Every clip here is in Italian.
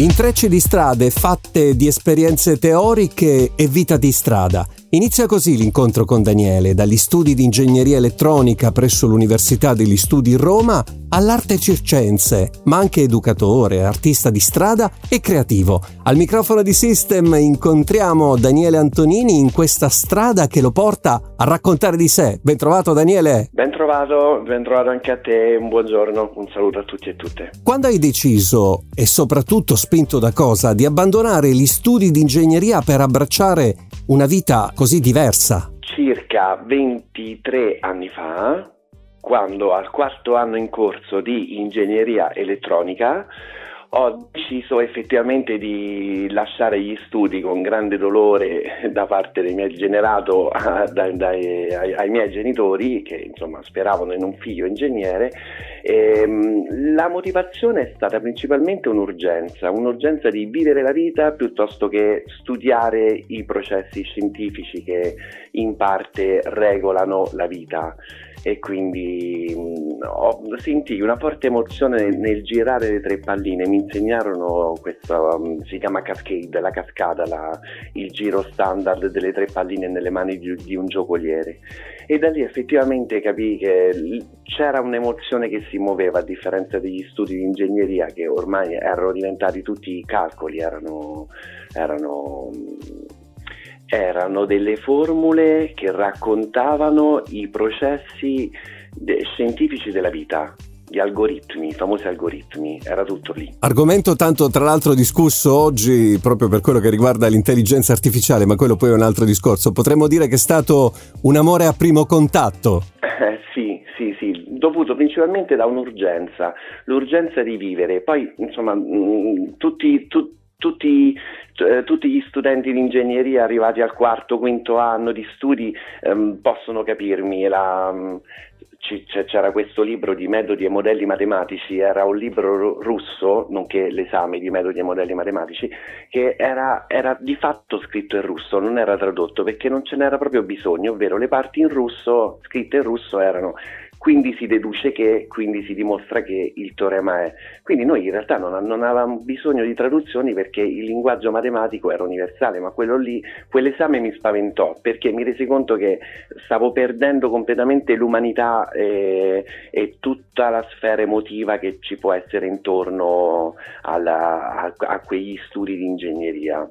Intrecci di strade fatte di esperienze teoriche e vita di strada. Inizia così l'incontro con Daniele, dagli studi di ingegneria elettronica presso l'Università degli Studi Roma all'arte circense, ma anche educatore, artista di strada e creativo. Al microfono di System incontriamo Daniele Antonini in questa strada che lo porta a raccontare di sé. Ben trovato Daniele! Ben trovato, ben trovato anche a te, un buongiorno, un saluto a tutti e tutte. Quando hai deciso, e soprattutto spinto da cosa, di abbandonare gli studi di ingegneria per abbracciare una vita così diversa? Circa 23 anni fa, quando al quarto anno in corso di ingegneria elettronica ho deciso effettivamente di lasciare gli studi con grande dolore da parte dei miei generato a, da, dai, ai, ai, miei genitori che insomma speravano in un figlio ingegnere. E, ehm, la motivazione è stata principalmente un'urgenza, un'urgenza di vivere la vita piuttosto che studiare i processi scientifici che in parte regolano la vita e quindi mh, ho, sentii una forte emozione nel, girare le tre palline, mi insegnarono questo, um, si chiama cascade, la cascata, la, il giro standard delle tre palline nelle mani di, di un giocoliere. E da lì effettivamente capii che c'era un'emozione che si muoveva a differenza degli studi di ingegneria che ormai erano diventati tutti calcoli, erano, erano erano delle formule che raccontavano i processi de- scientifici della vita, gli algoritmi, i famosi algoritmi, era tutto lì. Argomento tanto tra l'altro discusso oggi proprio per quello che riguarda l'intelligenza artificiale, ma quello poi è un altro discorso. Potremmo dire che è stato un amore a primo contatto. Eh, sì, sì, sì, dovuto principalmente da un'urgenza, l'urgenza di vivere. Poi, insomma, mh, mm, tutti, tu, tutti, eh, tutti, gli studenti di ingegneria arrivati al quarto, quinto anno di studi ehm, possono capirmi. La, mm, c'era questo libro di metodi e modelli matematici, era un libro russo, nonché l'esame di metodi e modelli matematici, che era, era di fatto scritto in russo, non era tradotto perché non ce n'era proprio bisogno, ovvero le parti in russo, scritte in russo, erano quindi si deduce che, quindi si dimostra che il teorema è. Quindi noi in realtà non, non, avevamo bisogno di traduzioni perché il linguaggio matematico era universale, ma quello lì, quell'esame mi spaventò perché mi resi conto che stavo perdendo completamente l'umanità e, e tutta la sfera emotiva che ci può essere intorno alla, a, a quegli studi di ingegneria.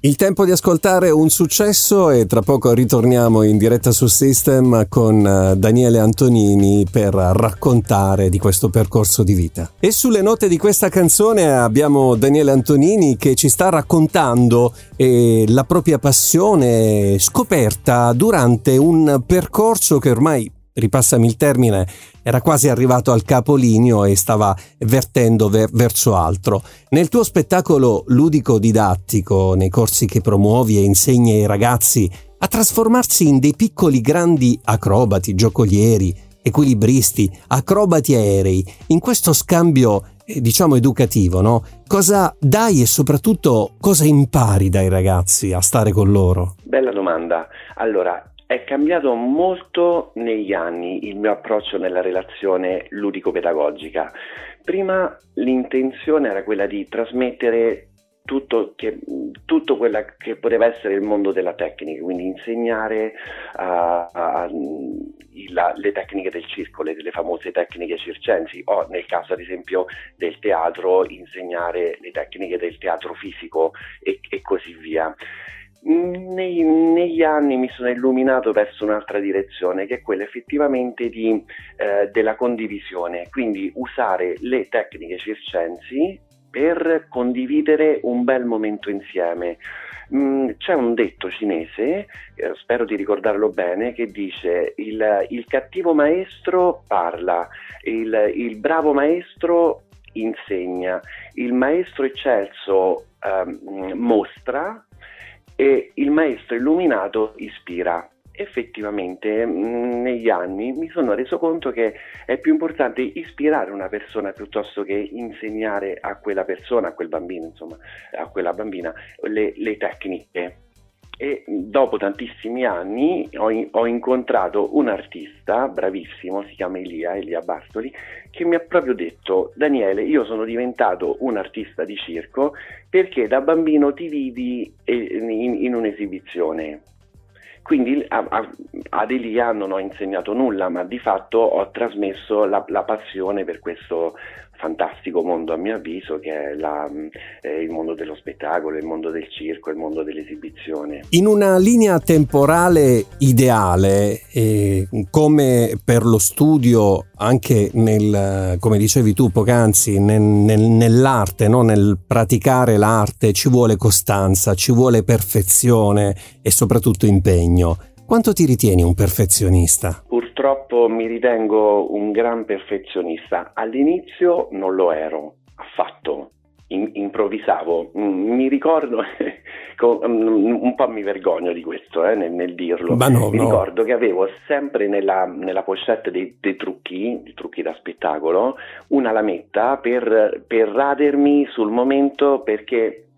Il tempo di ascoltare un successo e tra poco ritorniamo in diretta su System con eh, Daniele Antonini per raccontare di questo percorso di vita. E sulle note di questa canzone abbiamo Daniele Antonini che ci sta raccontando eh, la propria passione scoperta durante un percorso che ormai ripassami il termine, era quasi arrivato al capolineo e stava vertendo ver- verso altro. Nel tuo spettacolo ludico-didattico, nei corsi che promuovi e insegni ai ragazzi a trasformarsi in dei piccoli grandi acrobati, giocolieri, equilibristi, acrobati aerei, in questo scambio eh, diciamo educativo, no? Cosa dai e soprattutto cosa impari dai ragazzi a stare con loro? Bella domanda. Allora, è cambiato molto negli anni il mio approccio nella relazione ludico-pedagogica. Prima l'intenzione era quella di trasmettere tutto, che, tutto quello che poteva essere il mondo della tecnica, quindi insegnare uh, uh, la, le tecniche del circolo, le, le famose tecniche circensi, o nel caso ad esempio del teatro, insegnare le tecniche del teatro fisico e, e così via. Nei, negli anni mi sono illuminato verso un'altra direzione, che è quella effettivamente di, eh, della condivisione, quindi usare le tecniche circensi per condividere un bel momento insieme. Mm, c'è un detto cinese, eh, spero di ricordarlo bene, che dice il, il cattivo maestro parla, il, il, bravo maestro insegna, il maestro eccelso eh, mostra e il maestro illuminato ispira. Effettivamente mm, negli anni mi sono reso conto che è più importante ispirare una persona piuttosto che insegnare a quella persona, a quel bambino, insomma, a quella bambina, le, le tecniche e dopo tantissimi anni ho, ho, incontrato un artista bravissimo, si chiama Elia, Elia Bartoli, che mi ha proprio detto Daniele, io sono diventato un artista di circo perché da bambino ti vidi in, in un'esibizione. Quindi a, a, ad Elia non ho insegnato nulla, ma di fatto ho trasmesso la, la passione per questo fantastico mondo a mio avviso che è la, eh, il mondo dello spettacolo, il mondo del circo, il mondo dell'esibizione. In una linea temporale ideale, eh, come per lo studio, anche nel, come dicevi tu poc'anzi, nel, nel, nell'arte, no? nel praticare l'arte ci vuole costanza, ci vuole perfezione e soprattutto impegno. Quanto ti ritieni un perfezionista? Purtroppo mi ritengo un gran perfezionista. All'inizio non lo ero affatto. In, improvvisavo, mm, mi ricordo, mm, un po' mi vergogno di questo eh, nel, nel, dirlo, no, mi no. ricordo che avevo sempre nella, nella pochette dei, dei, trucchi, dei trucchi da spettacolo, una lametta per, per radermi sul momento perché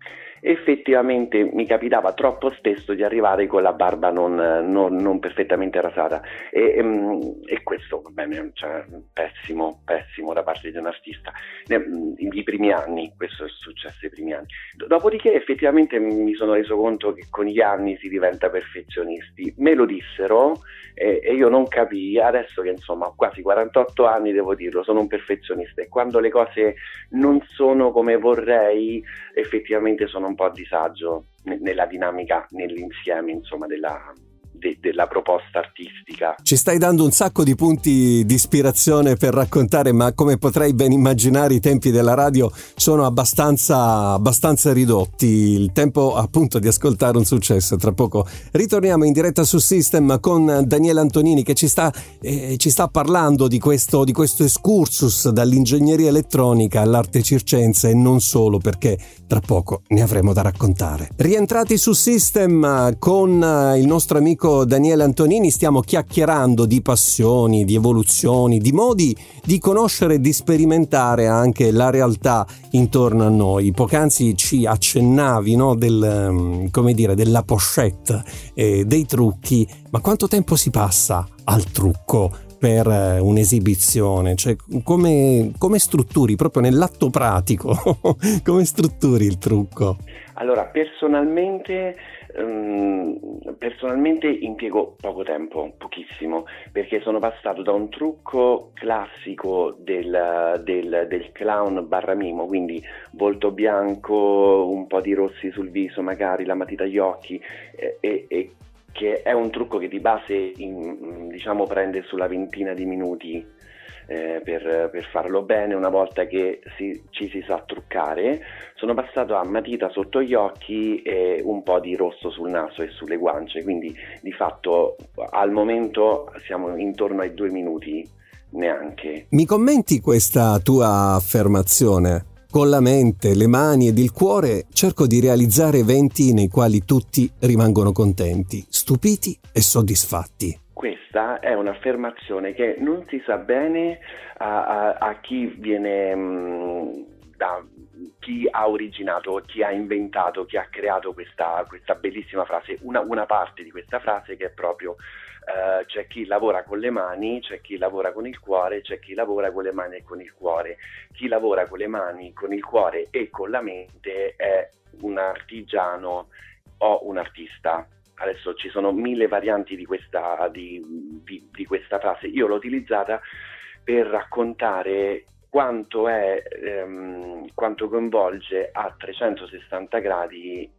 effettivamente mi capitava troppo spesso di arrivare con la barba non, non, non perfettamente rasata e, e, mm, e questo bene, cioè, pessimo, pessimo da parte di un artista. I primi anni, questo è successo i primi anni. Dopodiché effettivamente mi sono reso conto che con gli anni si diventa perfezionisti. Me lo dissero e, e io non capii, adesso che insomma ho quasi 48 anni devo dirlo, sono un perfezionista e quando le cose non sono come vorrei effettivamente sono un po' a disagio nella dinamica, nell'insieme insomma della, de- della proposta artistica. Ci stai dando un sacco di punti di ispirazione per raccontare, ma come potrei ben immaginare i tempi della radio sono abbastanza, abbastanza ridotti. Il tempo appunto di ascoltare un successo. Tra poco ritorniamo in diretta su System con Daniele Antonini che ci sta, eh, ci sta parlando di questo, di questo excursus dall'ingegneria elettronica all'arte circense e non solo perché tra poco ne avremo da raccontare. Rientrati su System con il nostro amico amico Daniele Antonini stiamo chiacchierando di passioni, di evoluzioni, di modi di conoscere e di sperimentare anche la realtà intorno a noi. Poc'anzi ci accennavi no, del, mm, dire, della pochette, eh, dei trucchi, ma quanto tempo si passa al trucco? Per eh, un'esibizione? Cioè, come, come strutturi proprio nell'atto pratico? come strutturi il trucco? Allora, personalmente Um, personalmente impiego poco tempo, pochissimo, perché sono passato da un trucco classico del, del, del, clown barra mimo, quindi volto bianco, un po' di rossi sul viso, magari la matita agli occhi, eh, e, e che è un trucco che di base in, diciamo, prende sulla ventina di minuti eh, per, per, farlo bene una volta che si, ci si sa truccare. Sono passato a matita sotto gli occhi e un po' di rosso sul naso e sulle guance, quindi di fatto al momento siamo intorno ai due minuti neanche. Mi commenti questa tua affermazione? Con la mente, le mani ed il cuore cerco di realizzare eventi nei quali tutti rimangono contenti, stupiti e soddisfatti. Questa è un'affermazione che non si sa bene a, a, a chi viene mh, mm, da chi ha originato, chi ha inventato, chi ha creato questa, questa bellissima frase, una, una, parte di questa frase che è proprio uh, c'è chi lavora con le mani, c'è chi lavora con il cuore, c'è chi lavora con le mani e con il cuore. Chi lavora con le mani, con il cuore e con la mente è un artigiano o un artista. Adesso ci sono mille varianti di questa, di, di, di questa frase, io l'ho utilizzata per raccontare quanto, è, ehm, quanto coinvolge a 360 gradi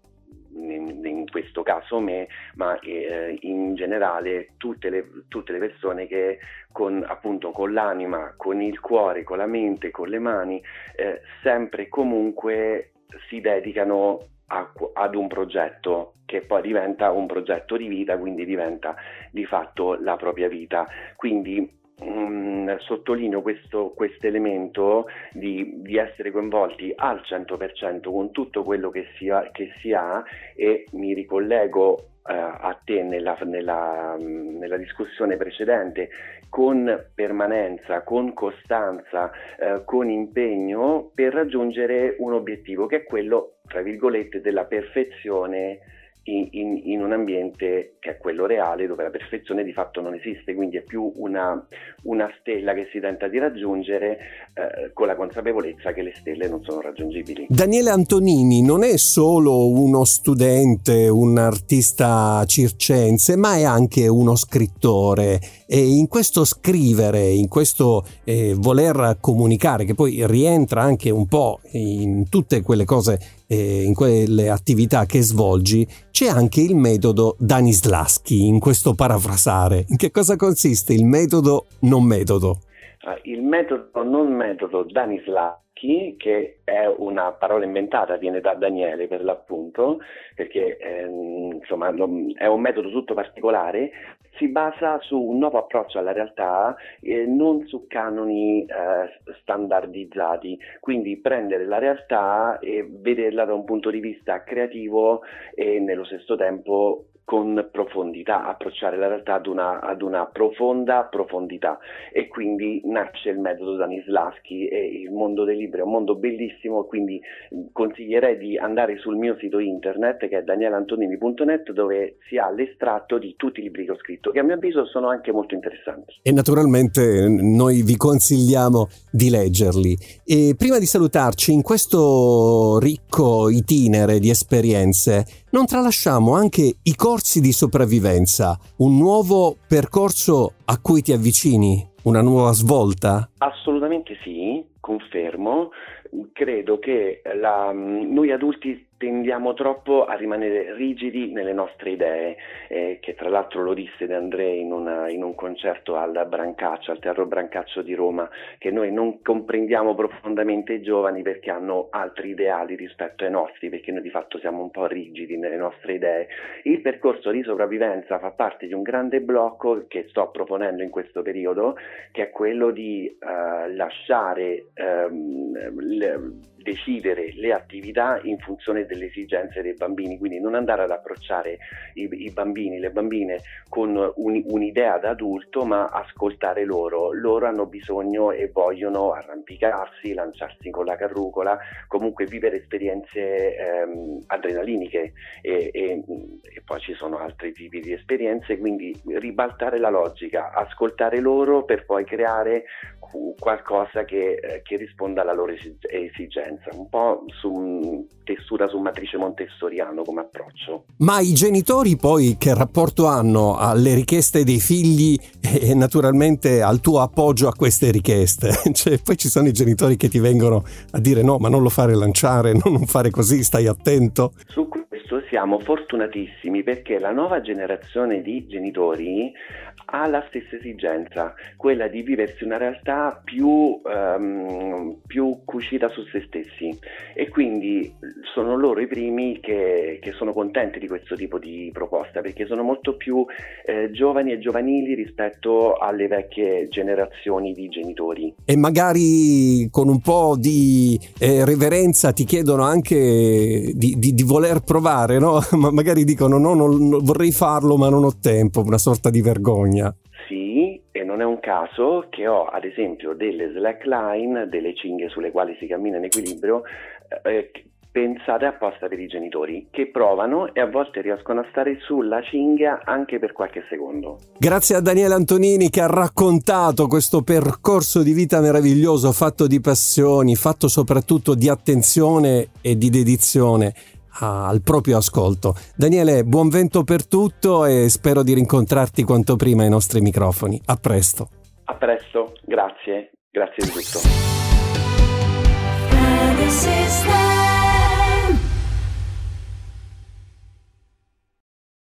in, in, questo caso me, ma eh, in generale tutte le, tutte le, persone che con, appunto, con l'anima, con il cuore, con la mente, con le mani, eh, sempre e comunque si dedicano a, ad un progetto che poi diventa un progetto di vita, quindi diventa di fatto la propria vita. Quindi mh, mm, sottolineo questo elemento di, di, essere coinvolti al 100% con tutto quello che si ha, che si ha e mi ricollego eh, a te nella, nella, nella, discussione precedente con permanenza, con costanza, eh, con impegno per raggiungere un obiettivo che è quello, tra virgolette, della perfezione in, in, in, un ambiente che è quello reale dove la perfezione di fatto non esiste, quindi è più una, una stella che si tenta di raggiungere eh, con la consapevolezza che le stelle non sono raggiungibili. Daniele Antonini non è solo uno studente, un artista circense, ma è anche uno scrittore e in questo scrivere, in questo eh, voler comunicare, che poi rientra anche un po' in tutte quelle cose eh, in quelle attività che svolgi, c'è anche il metodo Danislavski in questo parafrasare. In che cosa consiste il metodo non metodo? Ah, il metodo non metodo Danislavski, che è una parola inventata, viene da Daniele per l'appunto, perché eh, insomma è un metodo tutto particolare, si basa su un nuovo approccio alla realtà, eh, non su canoni eh, standardizzati, quindi prendere la realtà e vederla da un punto di vista creativo e nello stesso tempo con profondità, approcciare la realtà ad una, ad una, profonda profondità e quindi nasce il metodo Danislavski e il mondo dei libri è un mondo bellissimo, quindi consiglierei di andare sul mio sito internet che è danielantonini.net dove si ha l'estratto di tutti i libri che ho scritto che a mio avviso sono anche molto interessanti. E naturalmente noi vi consigliamo di leggerli. E prima di salutarci in questo ricco itinere di esperienze non tralasciamo anche i corsi di sopravvivenza, un nuovo percorso a cui ti avvicini, una nuova svolta? Assolutamente sì, confermo. Credo che la, noi adulti tendiamo troppo a rimanere rigidi nelle nostre idee, eh, che tra l'altro lo disse De André in, una, in, un concerto al Brancaccio, al Teatro Brancaccio di Roma, che noi non comprendiamo profondamente i giovani perché hanno altri ideali rispetto ai nostri, perché noi di fatto siamo un po' rigidi nelle nostre idee. Il percorso di sopravvivenza fa parte di un grande blocco che sto proponendo in questo periodo, che è quello di eh, lasciare ehm, le, decidere le attività in funzione delle esigenze dei bambini, quindi non andare ad approcciare i, i bambini, le bambine con un, un'idea da adulto, ma ascoltare loro. Loro hanno bisogno e vogliono arrampicarsi, lanciarsi con la carrucola, comunque vivere esperienze ehm, adrenaliniche e, e, e poi ci sono altri tipi di esperienze, quindi ribaltare la logica, ascoltare loro per poi creare qualcosa che, eh, che risponda alla loro esigenza, un po' su tessura su matrice montessoriano come approccio. Ma i genitori poi che rapporto hanno alle richieste dei figli e naturalmente al tuo appoggio a queste richieste? Cioè, poi ci sono i genitori che ti vengono a dire no, ma non lo fare lanciare, non fare così, stai attento. Su questo siamo fortunatissimi perché la nuova generazione di genitori ha la stessa esigenza, quella di viversi una realtà più, um, più cucita su se stessi e quindi sono loro i primi che, che, sono contenti di questo tipo di proposta perché sono molto più eh, giovani e giovanili rispetto alle vecchie generazioni di genitori. E magari con un po' di eh, reverenza ti chiedono anche di, di, di voler provare, no? Ma magari dicono no, non, vorrei farlo ma non ho tempo, una sorta di vergogna bisogna. Sì, e non è un caso che ho ad esempio delle slackline, delle cinghie sulle quali si cammina in equilibrio, eh, pensate apposta per i genitori che provano e a volte riescono a stare sulla cinghia anche per qualche secondo. Grazie a Daniele Antonini che ha raccontato questo percorso di vita meraviglioso fatto di passioni, fatto soprattutto di attenzione e di dedizione al proprio ascolto. Daniele, buon vento per tutto e spero di rincontrarti quanto prima ai nostri microfoni. A presto. A presto, grazie, grazie di tutto.